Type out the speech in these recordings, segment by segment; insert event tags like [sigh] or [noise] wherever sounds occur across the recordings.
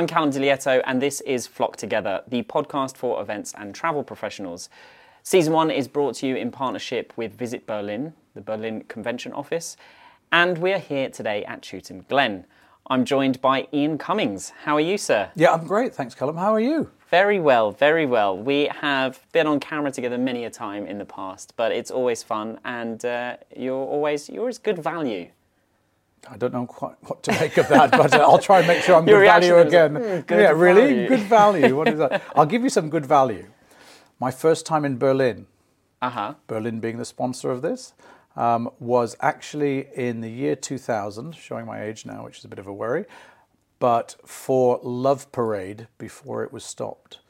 I'm Callum Dilieto, and this is Flock Together, the podcast for events and travel professionals. Season one is brought to you in partnership with Visit Berlin, the Berlin Convention Office, and we're here today at Chewton Glen. I'm joined by Ian Cummings. How are you, sir? Yeah, I'm great. Thanks, Callum. How are you? Very well, very well. We have been on camera together many a time in the past, but it's always fun, and uh, you're always you're always good value. I don't know quite what to make of that, but uh, I'll try and make sure I'm good value again. "Mm, good yeah, really? Good value. What is that? I'll give you some good value. My first time in Berlin, Uh huh. Berlin being the sponsor of this, um, was actually in the year 2000, showing my age now, which is a bit of a worry, but for Love Parade before it was stopped.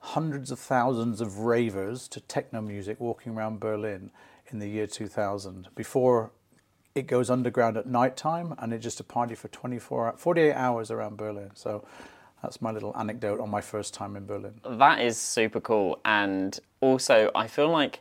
Hundreds of thousands of ravers to techno music walking around Berlin in the year 2000 before it goes underground at night time and it's just a party for 24 48 hours around Berlin. So that's my little anecdote on my first time in Berlin. That is super cool. And also, I feel like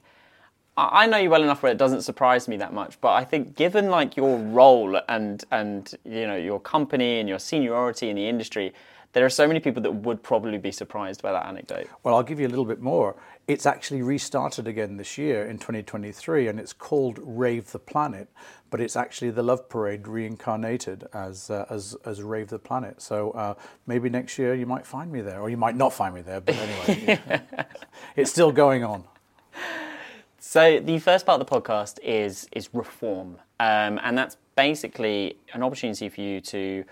I know you well enough where it doesn't surprise me that much. But I think, given like your role and and you know your company and your seniority in the industry, there are so many people that would probably be surprised by that anecdote. Well, I'll give you a little bit more. It's actually restarted again this year in 2023, and it's called Rave the Planet, but it's actually the Love Parade reincarnated as uh, as as Rave the Planet. So uh, maybe next year you might find me there, or you might not find me there. But anyway, [laughs] [laughs] it's still going on. So the first part of the podcast is is reform, um, and that's basically an opportunity for you to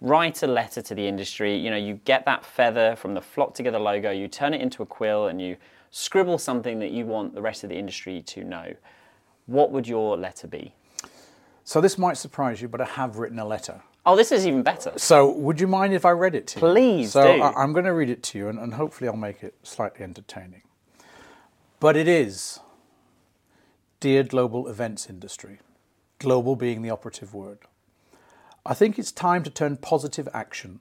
write a letter to the industry. You know, you get that feather from the Flock Together logo, you turn it into a quill, and you scribble something that you want the rest of the industry to know. What would your letter be? So this might surprise you, but I have written a letter. Oh, this is even better. So would you mind if I read it to you? Please So do. I- I'm going to read it to you, and, and hopefully I'll make it slightly entertaining. But it is, dear global events industry, global being the operative word. I think it's time to turn positive action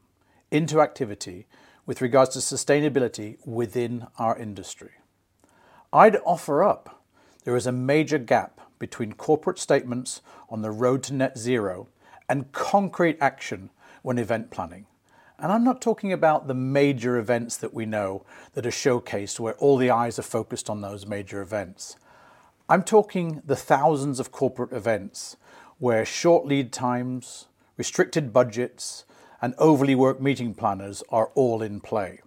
into activity with regards to sustainability within our industry. I'd offer up there is a major gap between corporate statements on the road to net zero and concrete action when event planning. And I'm not talking about the major events that we know that are showcased where all the eyes are focused on those major events. I'm talking the thousands of corporate events where short lead times, restricted budgets, and overly worked meeting planners are all in play.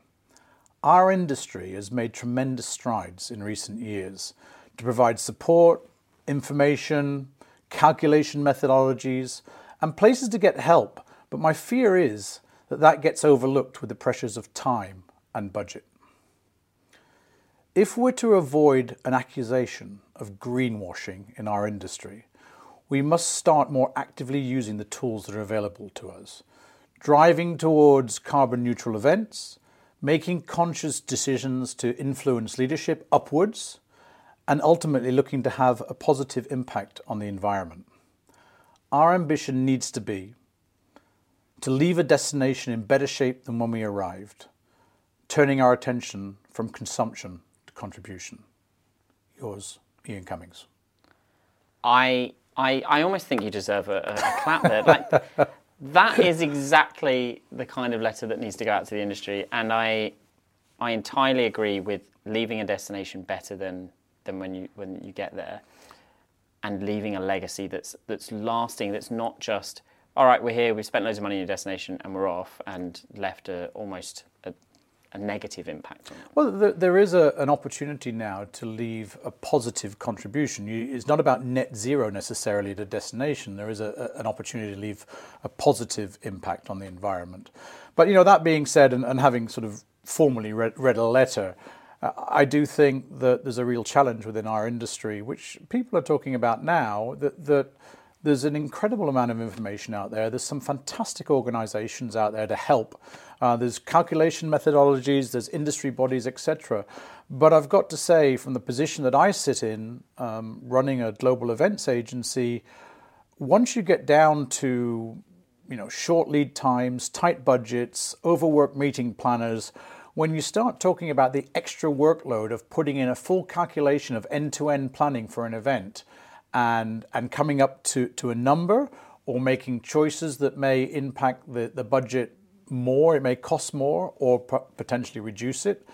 Our industry has made tremendous strides in recent years to provide support, information, calculation methodologies, and places to get help, but my fear is that that gets overlooked with the pressures of time and budget. If we're to avoid an accusation of greenwashing in our industry, we must start more actively using the tools that are available to us, driving towards carbon neutral events, making conscious decisions to influence leadership upwards, and ultimately looking to have a positive impact on the environment. Our ambition needs to be to leave a destination in better shape than when we arrived, turning our attention from consumption to contribution. Yours, Ian Cummings. I, I, I almost think you deserve a, a, clap there. Like, [laughs] that is exactly the kind of letter that needs to go out to the industry, and I, I entirely agree with leaving a destination better than, than when you when you get there, and leaving a legacy that's that's lasting. That's not just all right. We're here. we've spent loads of money in your destination, and we're off, and left a, almost a, a negative impact. Well, there, there is a, an opportunity now to leave a positive contribution. You, it's not about net zero necessarily at a destination. There is a, a, an opportunity to leave a positive impact on the environment. But you know, that being said, and, and having sort of formally read, read a letter, uh, I do think that there's a real challenge within our industry, which people are talking about now. That that there's an incredible amount of information out there. There's some fantastic organizations out there to help. Uh, there's calculation methodologies, there's industry bodies, etc. But I've got to say, from the position that I sit in, um, running a global events agency, once you get down to you know short lead times, tight budgets, overworked meeting planners, when you start talking about the extra workload of putting in a full calculation of end-to-end planning for an event and and coming up to, to a number or making choices that may impact the, the budget more, it may cost more, or potentially reduce it.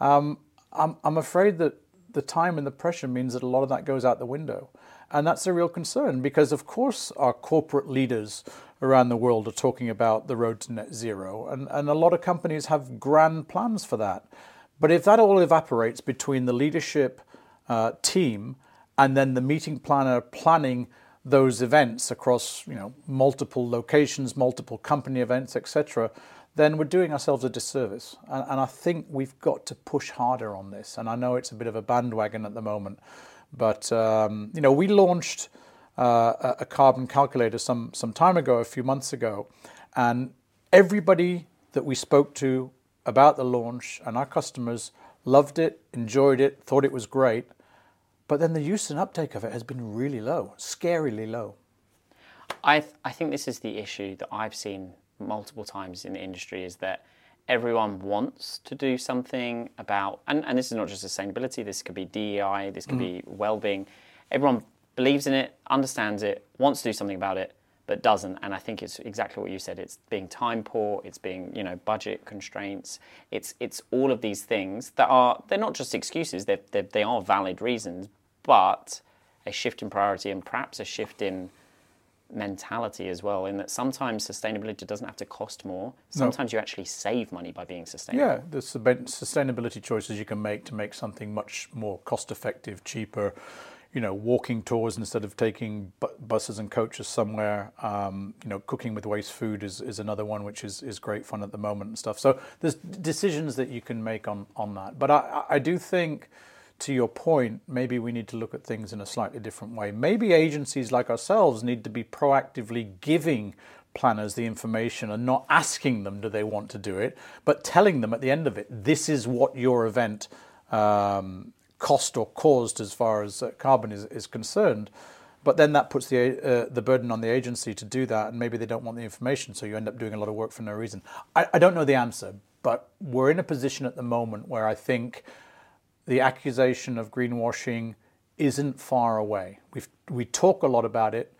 Um, I'm, I'm afraid that the time and the pressure means that a lot of that goes out the window. And that's a real concern because, of course, our corporate leaders around the world are talking about the road to net zero, and, and a lot of companies have grand plans for that. But if that all evaporates between the leadership uh, team and then the meeting planner planning those events across you know multiple locations, multiple company events, etc., then we're doing ourselves a disservice. And, and, I think we've got to push harder on this. And I know it's a bit of a bandwagon at the moment, but um, you know we launched uh, a carbon calculator some some time ago, a few months ago, and everybody that we spoke to about the launch and our customers loved it, enjoyed it, thought it was great. But then the use and uptake of it has been really low, scarily low. I, th- I think this is the issue that I've seen multiple times in the industry is that everyone wants to do something about, and, and this is not just sustainability, this could be DEI, this could mm. be well being. Everyone believes in it, understands it, wants to do something about it, but doesn't. And I think it's exactly what you said. It's being time poor. It's being you know budget constraints. It's it's all of these things that are they're not just excuses. They're, they're they are valid reasons, but a shift in priority and perhaps a shift in mentality as well in that sometimes sustainability doesn't have to cost more sometimes no. you actually save money by being sustainable yeah the sustainability choices you can make to make something much more cost effective cheaper you know, walking tours instead of taking bu- buses and coaches somewhere. Um, you know, cooking with waste food is, is another one which is, is great fun at the moment and stuff. So there's decisions that you can make on, on that. But I, I do think, to your point, maybe we need to look at things in a slightly different way. Maybe agencies like ourselves need to be proactively giving planners the information and not asking them do they want to do it, but telling them at the end of it, this is what your event um, cost or caused as far as uh, carbon is, is concerned. But then that puts the uh, the burden on the agency to do that, and maybe they don't want the information, so you end up doing a lot of work for no reason. I, I don't know the answer, but we're in a position at the moment where I think the accusation of greenwashing isn't far away. We we talk a lot about it,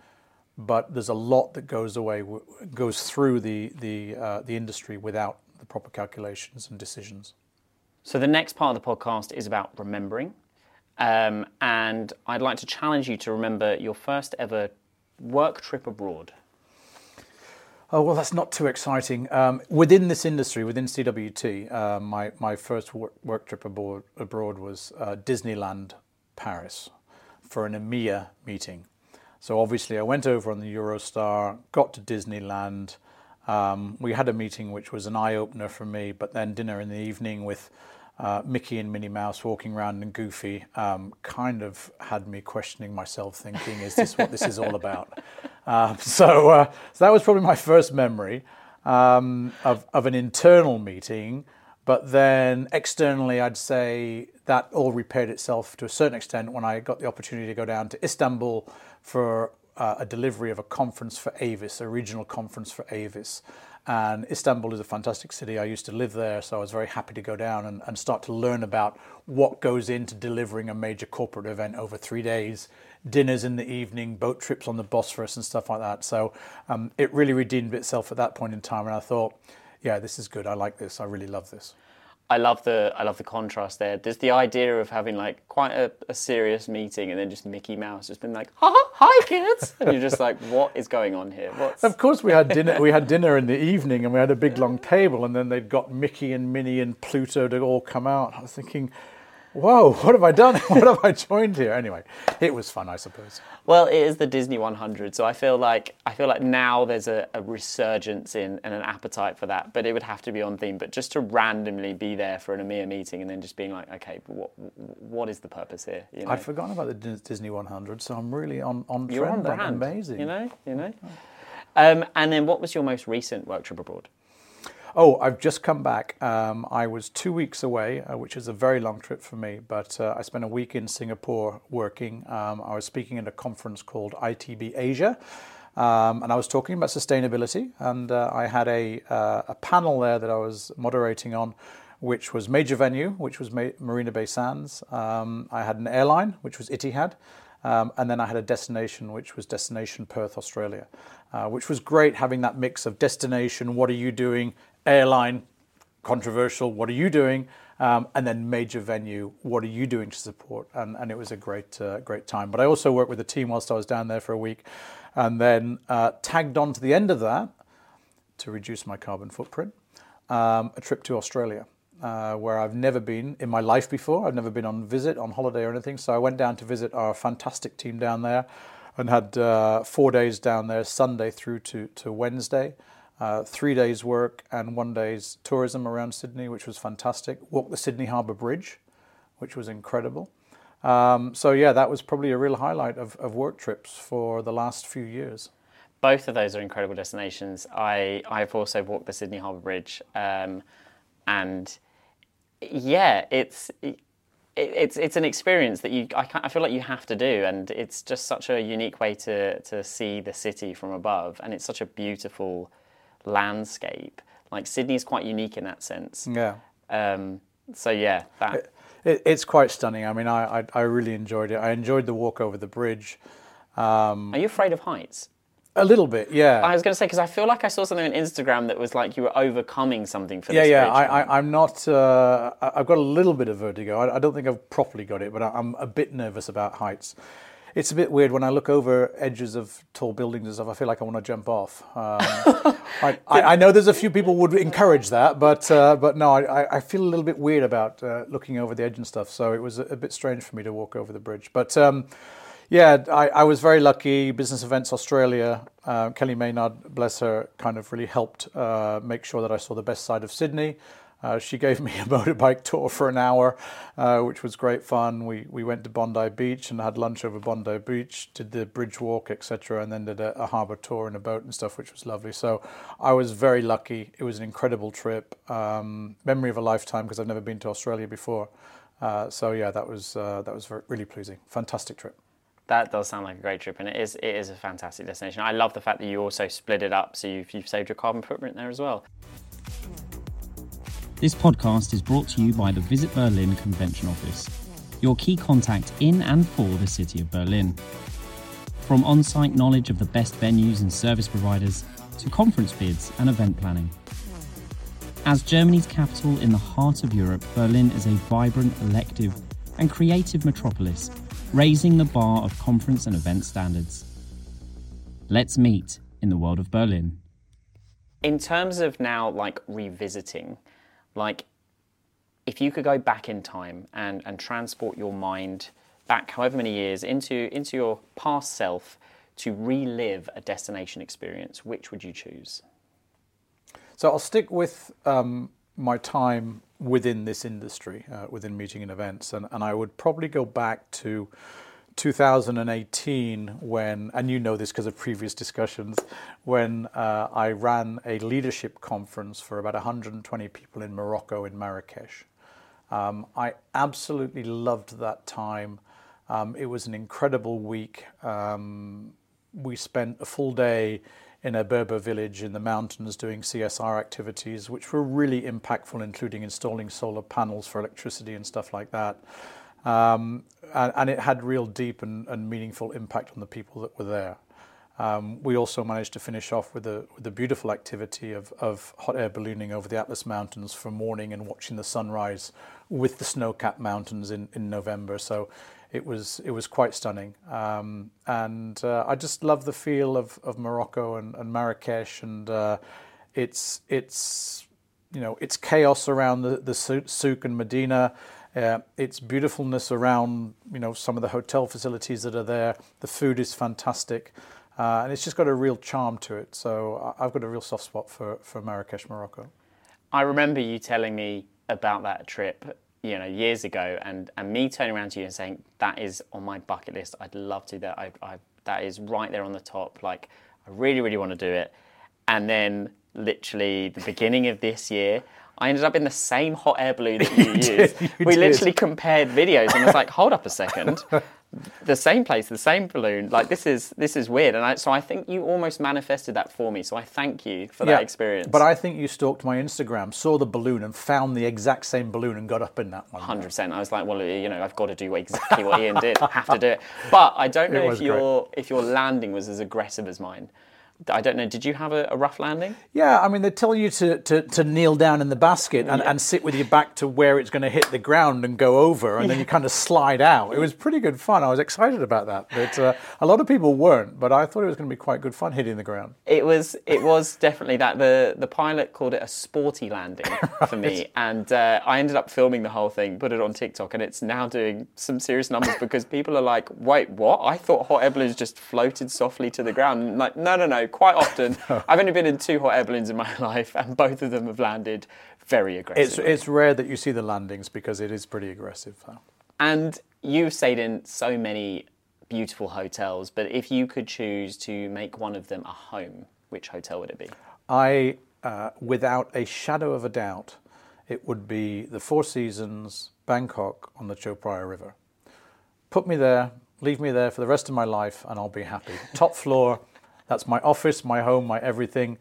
but there's a lot that goes away goes through the the uh, the industry without the proper calculations and decisions. So, the next part of the podcast is about remembering. Um, and I'd like to challenge you to remember your first ever work trip abroad. Oh, well, that's not too exciting. Um, within this industry, within CWT, uh, my, my first work, work trip abroad, abroad was uh, Disneyland Paris for an EMEA meeting. So obviously, I went over on the Eurostar, got to Disneyland. Um, we had a meeting which was an eye opener for me, but then dinner in the evening with uh, Mickey and Minnie Mouse walking around and Goofy um, kind of had me questioning myself, thinking, "Is this what this is all about?" Uh, [laughs] so, uh, so that was probably my first memory um, of of an internal meeting. But then externally, I'd say that all repaired itself to a certain extent when I got the opportunity to go down to Istanbul for uh, a delivery of a conference for Avis, a regional conference for Avis. And Istanbul is a fantastic city. I used to live there, so I was very happy to go down and, and start to learn about what goes into delivering a major corporate event over three days dinners in the evening, boat trips on the Bosphorus, and stuff like that. So um, it really redeemed itself at that point in time. And I thought, yeah, this is good. I like this. I really love this. I love the I love the contrast there. There's the idea of having like quite a, a serious meeting and then just Mickey Mouse just been like, ha, hi kids, and you're just like, what is going on here? What's... Of course, we had dinner. we had dinner in the evening, and we had a big long table, and then they'd got Mickey and Minnie and Pluto to all come out. I was thinking, whoa, [laughs] what have I done? [laughs] what have I joined here? Anyway, it was fun, I suppose. Well, it is the Disney 100, so I feel like I feel like now there's a, a resurgence in and an appetite for that, but it would have to be on theme. But just to randomly be there for an EMEA meeting and then just being like, okay, what what is the purpose here? You know? I'd forgotten about the Disney 100, so I'm really on on You're trend. On brand, amazing. You know, you know. Um, and then, what was your most recent work trip abroad? Oh, I've just come back. Um, I was two weeks away, uh, which is a very long trip for me, but uh, I spent a week in Singapore working. Um, I was speaking at a conference called ITB Asia. Um, and I was talking about sustainability, and uh, I had a, uh, a panel there that I was moderating on, which was major venue, which was Ma- Marina Bay Sands. Um, I had an airline, which was Etihad, um, and then I had a destination, which was Destination Perth, Australia, uh, which was great having that mix of destination, what are you doing, airline, controversial. What are you doing? Um, and then major venue. What are you doing to support? And, and it was a great uh, great time. But I also worked with a team whilst I was down there for a week, and then uh, tagged on to the end of that to reduce my carbon footprint. Um, a trip to Australia. Uh, where I've never been in my life before. I've never been on visit, on holiday, or anything. So I went down to visit our fantastic team down there and had uh, four days down there, Sunday through to, to Wednesday. Uh, three days work and one day's tourism around Sydney, which was fantastic. Walked the Sydney Harbour Bridge, which was incredible. Um, so, yeah, that was probably a real highlight of, of work trips for the last few years. Both of those are incredible destinations. I, I've also walked the Sydney Harbour Bridge. Um, and yeah, it's it, it's it's an experience that you I, I feel like you have to do, and it's just such a unique way to to see the city from above, and it's such a beautiful landscape. Like Sydney is quite unique in that sense. Yeah. Um, so yeah, that. It, it, it's quite stunning. I mean, I, I, I really enjoyed it. I enjoyed the walk over the bridge. Um, Are you afraid of heights? A little bit, yeah. I was going to say because I feel like I saw something on Instagram that was like you were overcoming something for yeah, this yeah. bridge. I, I'm not. Uh, I've got a little bit of vertigo. I, I don't think I've properly got it, but I, I'm a bit nervous about heights. It's a bit weird when I look over edges of tall buildings and stuff. I feel like I want to jump off. Um, [laughs] I, I, I know there's a few people would encourage that, but uh, but no, I, I feel a little bit weird about uh, looking over the edge and stuff. So it was a, bit strange for me to walk over the bridge. But um, yeah, I, I was very lucky. Business Events Australia, uh, Kelly Maynard, bless her, kind of really helped uh, make sure that I saw the best side of Sydney. Uh, she gave me a [laughs] motorbike tour for an hour, uh, which was great fun. We we went to Bondi Beach and had lunch over Bondi Beach, did the bridge walk, etc., and then did a, a harbour tour in a boat and stuff, which was lovely. So I was very lucky. It was an incredible trip, um, memory of a lifetime because I've never been to Australia before. Uh, so yeah, that was uh, that was very, really pleasing. Fantastic trip. That does sound like a great trip, and it is it is a fantastic destination. I love the fact that you also split it up, so you've you've saved your carbon footprint there as well. This podcast is brought to you by the Visit Berlin Convention Office, your key contact in and for the city of Berlin. From on site knowledge of the best venues and service providers to conference bids and event planning. As Germany's capital in the heart of Europe, Berlin is a vibrant, elective, and creative metropolis, raising the bar of conference and event standards. Let's meet in the world of Berlin. In terms of now, like revisiting, like if you could go back in time and and transport your mind back however many years into into your past self to relive a destination experience, which would you choose? So I'll stick with um, my time within this industry, uh, within meeting and events, and, and I would probably go back to 2018 when, and you know this because of previous discussions, when uh, I ran a leadership conference for about 120 people in Morocco in Marrakesh. Um, I absolutely loved that time. Um, it was an incredible week. Um, we spent a full day in a Berber village in the mountains doing CSR activities, which were really impactful, including installing solar panels for electricity and stuff like that. Um, and, and, it had real deep and, and, meaningful impact on the people that were there. Um, we also managed to finish off with the, with a beautiful activity of, of hot air ballooning over the Atlas Mountains for morning and watching the sunrise with the snow-capped mountains in, in November. So it was it was quite stunning, um, and uh, I just love the feel of, of Morocco and, and Marrakesh, and uh, it's it's you know it's chaos around the the souk and Medina. Uh, its beautifulness around you know some of the hotel facilities that are there. The food is fantastic, uh, and it's just got a real charm to it. So I've got a real soft spot for for Marrakesh, Morocco. I remember you telling me about that trip you know years ago and and me turning around to you and saying that is on my bucket list i'd love to do that I, I that is right there on the top like i really really want to do it and then literally the beginning of this year I ended up in the same hot air balloon that you, [laughs] you used. you we did. literally compared videos and was like, hold up a second. the same place, the same balloon. Like this is this is weird. And I, so I think you almost manifested that for me. So I thank you for that experience. But I think you stalked my Instagram, saw the balloon, and found the exact same balloon and got up in that one. Hundred percent. I was like, well, you know, I've got to do exactly what Ian did. I have to do it. But I don't [laughs] know if was your if your landing was as aggressive as mine. I don't know. Did you have a, a rough landing? Yeah, I mean, they tell you to, to, to kneel down in the basket and, and sit with your back to where it's going to hit the ground and go over, and then you kind of slide out. It was pretty good fun. I was excited about that. But uh, a lot of people weren't, but I thought it was going to be quite good fun hitting the ground. It was it was definitely that. The the pilot called it a sporty landing [laughs] for me, and uh, I ended up filming the whole thing, put it on TikTok, and it's now doing some serious numbers because people are like, "Wait, what? I thought hot air balloons just floated softly to the ground." And like, no, no, no. Quite often, [laughs] I've only been in two hot air balloons in my [laughs] life, and both of them have landed very aggressively. it's rare that you see the landings because it is pretty aggressive. And you've stayed in so many beautiful hotels, but if you could choose to make one of them a home, which hotel would it be? I, uh, without a shadow of a doubt, it would be the Four Seasons, Bangkok on the Chao Phraya River. Put me there, leave me there for the rest of my life, and I'll be happy. Top floor, that's my office, my home, my everything,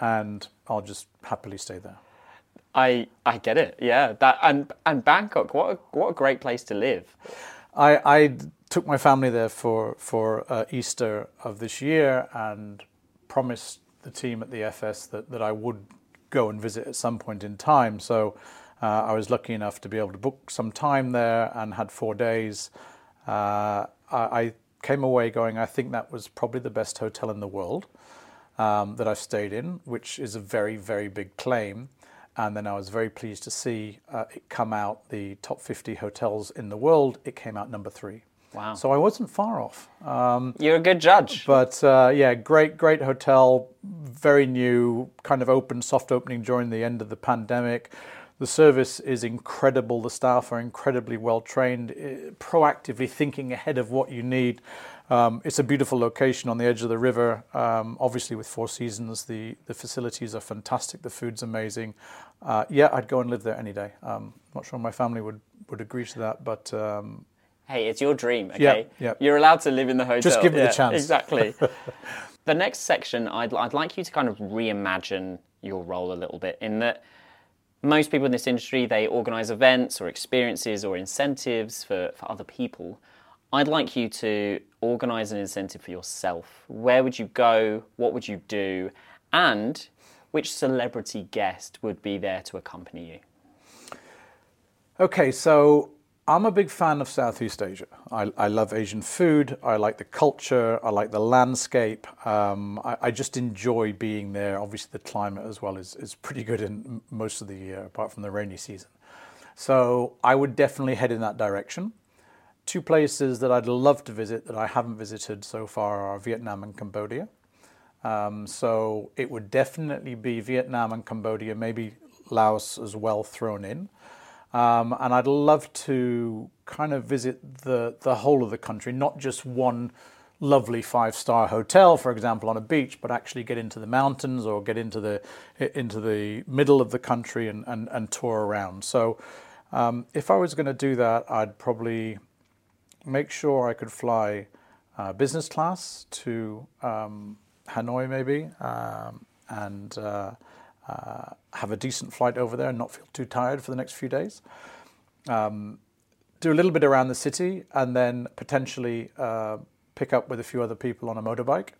and I'll just happily stay there. I I get it. Yeah, that and and Bangkok. What a, what a great place to live. I, I took my family there for for uh, Easter of this year and promised the team at the FS that, that I would go and visit at some point in time. So uh, I was lucky enough to be able to book some time there and had four days. Uh, I, I came away going, I think that was probably the best hotel in the world um, that I've stayed in, which is a very, very big claim. And then I was very pleased to see uh, it come out the top 50 hotels in the world. It came out number three. Wow. So I wasn't far off. Um, You're a good judge. but uh, yeah, great, great hotel, very new, kind of open, soft opening during the end of the pandemic. The service is incredible. The staff are incredibly well trained, eh, proactively thinking ahead of what you need. Um, it's a beautiful location on the edge of the river. Um, obviously, with Four Seasons, the, the facilities are fantastic. The food's amazing. Uh, yeah, I'd go and live there any day. Um, not sure my family would, would agree to that, but um, Hey, it's your dream, okay? yeah. yeah. You're allowed to live in the hotel. Just give me the chance. Exactly. [laughs] the next section, I'd, I'd like you to kind of reimagine your role a little bit in that most people in this industry, they organize events or experiences or incentives for, for other people. I'd like you to organize an incentive for yourself. Where would you go? What would you do? And which celebrity guest would be there to accompany you? Okay, so I'm a big fan of Southeast Asia. I, I love Asian food. I like the culture. I like the landscape. Um, I, I just enjoy being there. Obviously, the climate as well is, is pretty good in most of the year, apart from the rainy season. So I would definitely head in that direction. Two places that I'd love to visit that I haven't visited so far are Vietnam and Cambodia. Um, so it would definitely be Vietnam and Cambodia, maybe Laos as well thrown in. Um, and I'd love to kind of visit the, the whole of the country, not just one lovely five star hotel, for example, on a beach, but actually get into the mountains or get into the into the middle of the country and, and, and tour around. So um, if I was going to do that, I'd probably make sure I could fly uh, business class to um, Hanoi, maybe, um, and uh, uh, have a decent flight over there and not feel too tired for the next few days. Um, do a little bit around the city and then potentially uh, pick up with a few other people on a motorbike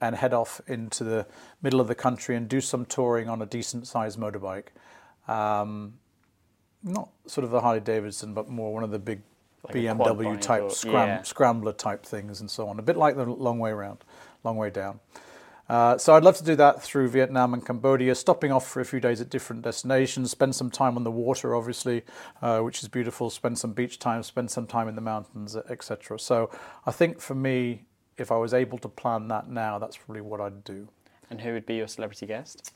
and head off into the middle of the country and do some touring on a decent sized motorbike. Um, not sort of the Harley Davidson, but more one of the big Like BMW type or- scram- yeah. scrambler type things and so on. A bit like the long way around, long way down. Uh, so I'd love to do that through Vietnam and Cambodia, stopping off for a few days at different destinations, spend some time on the water, obviously, uh, which is beautiful, spend some beach time, spend some time in the mountains, etc. So I think for me, if I was able to plan that now, that's probably what I'd do. And who would be your celebrity guest?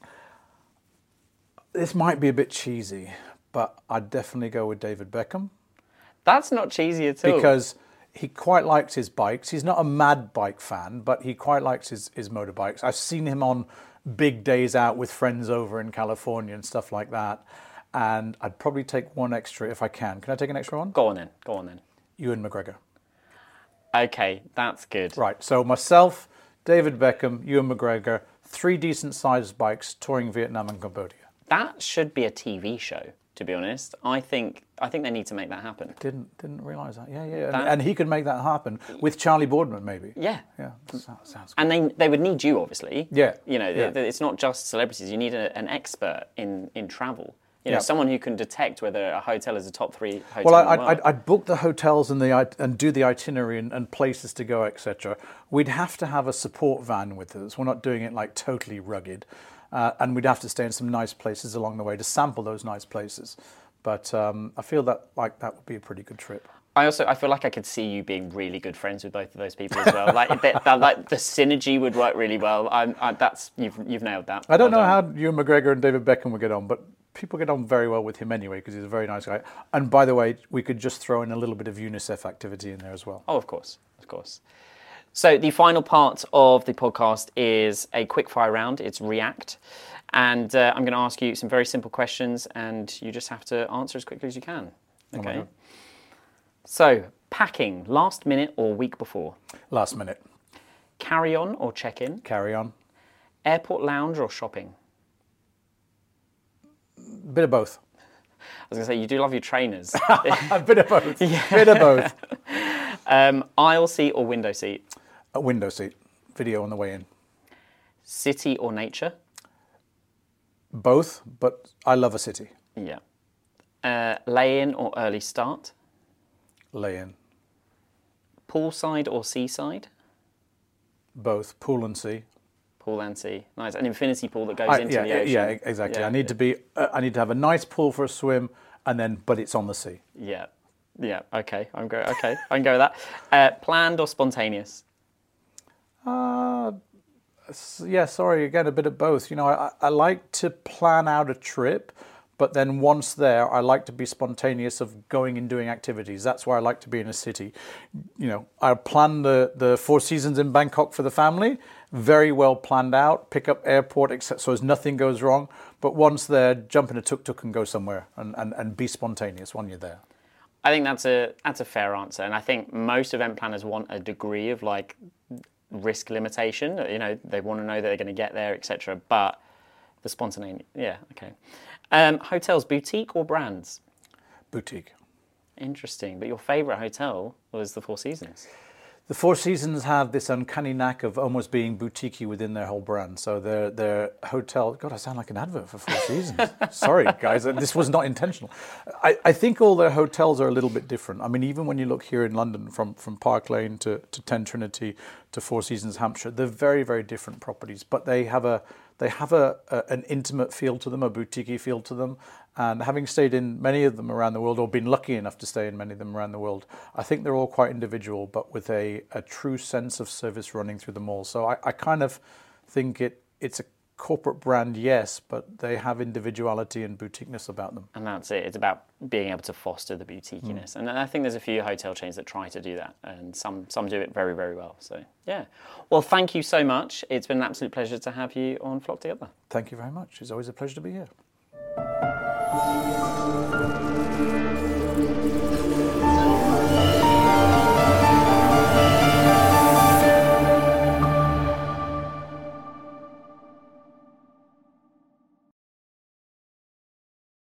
This might be a bit cheesy, but I'd definitely go with David Beckham. That's not cheesy at all. because he quite likes his bikes. He's not a mad bike fan, but he quite likes his, his motorbikes. I've seen him on big days out with friends over in California and stuff like that. And I'd probably take one extra if I can. Can I take an extra one? Go on then. Go on then. Ewan McGregor. Okay, that's good. Right. So myself, David Beckham, Ewan McGregor, three decent sized bikes touring Vietnam and Cambodia. That should be a TV show, to be honest, I think I think they need to make that happen. Didn't didn't realise that. Yeah, yeah. And, That- and he could make that happen with Charley Boorman, maybe. Yeah. Yeah. so- sounds good. And they, they would need you, obviously. Yeah, You know, yeah. it's not just celebrities. You need a, an expert in, in travel. You know, Yeah. someone who can detect whether a hotel is a top three hotel Well, in the I, I'd. I'd, I'd book the hotels and the and do the itinerary and, and places to go, etc. We'd have to have a support van with us. We're not doing it like totally rugged, and we'd have to stay in some nice places along the way to sample those nice places. But um, I feel that like that would be a pretty good trip. I also I feel like I could see you being really good friends with both of those people as well. like [laughs] that, that, like the synergy would work really well. I'm, I, that's you've you've nailed that. I don't Well know done. how Ewan McGregor and David Beckham would get on, but people get on very well with him anyway because he's a very nice guy. And by the way, we could just throw in a little bit of UNICEF activity in there as well. Oh, of course, of course. So the final part of the podcast is a quick fire round. It's React, and uh, I'm going to ask you some very simple questions, and you just have to answer as quickly as you can. Okay. God. So packing last minute or week before, Last minute, carry on or check in, carry on. airport lounge or shopping. Bit of both. I was going to say you do love your trainers. A [laughs] bit of both. [laughs] A bit of both. [laughs] um, aisle seat or window seat, A window seat. Video on the way in. city or nature. Both, but I love a city. Yeah. Uh, lay in or early start, Lay in. poolside or seaside. Both pool and sea. Pool and sea. Nice. An infinity pool that goes I- into yeah, the ocean. yeah, exactly. Yeah, I need to be. Uh, I need to have a nice pool for a swim, and then, but it's on the sea. Yeah. Yeah. Okay. I'm go. Okay. I can go with that. Uh, planned or spontaneous? Uh, yeah, sorry, again, a bit of both. You know, I, I like to plan out a trip, but then once there, I like to be spontaneous of going and doing activities. That's why I like to be in a city. You know, I plan the, the Four Seasons in Bangkok for the family, very well planned out, pick up airport, except so as nothing goes wrong. But once there, jump in a tuk-tuk and go somewhere and, and, and be spontaneous when you're there. I think that's a that's a fair answer, and I think most event planners want a degree of like risk limitation. You know, they want to know that they're going to get there, etc. But the spontaneity, yeah, okay. Um, hotels, boutique or brands? Boutique. Interesting. But your favourite hotel was the Four Seasons. The Four Seasons have this uncanny knack of almost being boutiquey within their whole brand. So their their hotel. God, I sound like an advert for Four Seasons. [laughs] Sorry, guys, uh, this was not intentional. I, I think all their hotels are a little bit different. I mean, even when you look here in London, from from Park Lane to to Ten Trinity to Four Seasons Hampshire, they're very very different properties. But they have a they have a, a an intimate feel to them, a boutiquey feel to them. And having stayed in many of them around the world, or been lucky enough to stay in many of them around the world, I think they're all quite individual, but with a, a true sense of service running through them all. So I, I kind of think it it's a corporate brand, yes, but they have individuality and boutiqueness about them. And that's it. It's about being able to foster the boutiqueiness. Hmm. And I think there's a few hotel chains that try to do that, and some some do it very very well. So yeah. Well, thank you so much. It's been an absolute pleasure to have you on Flock Together. Thank you very much. It's always a pleasure to be here.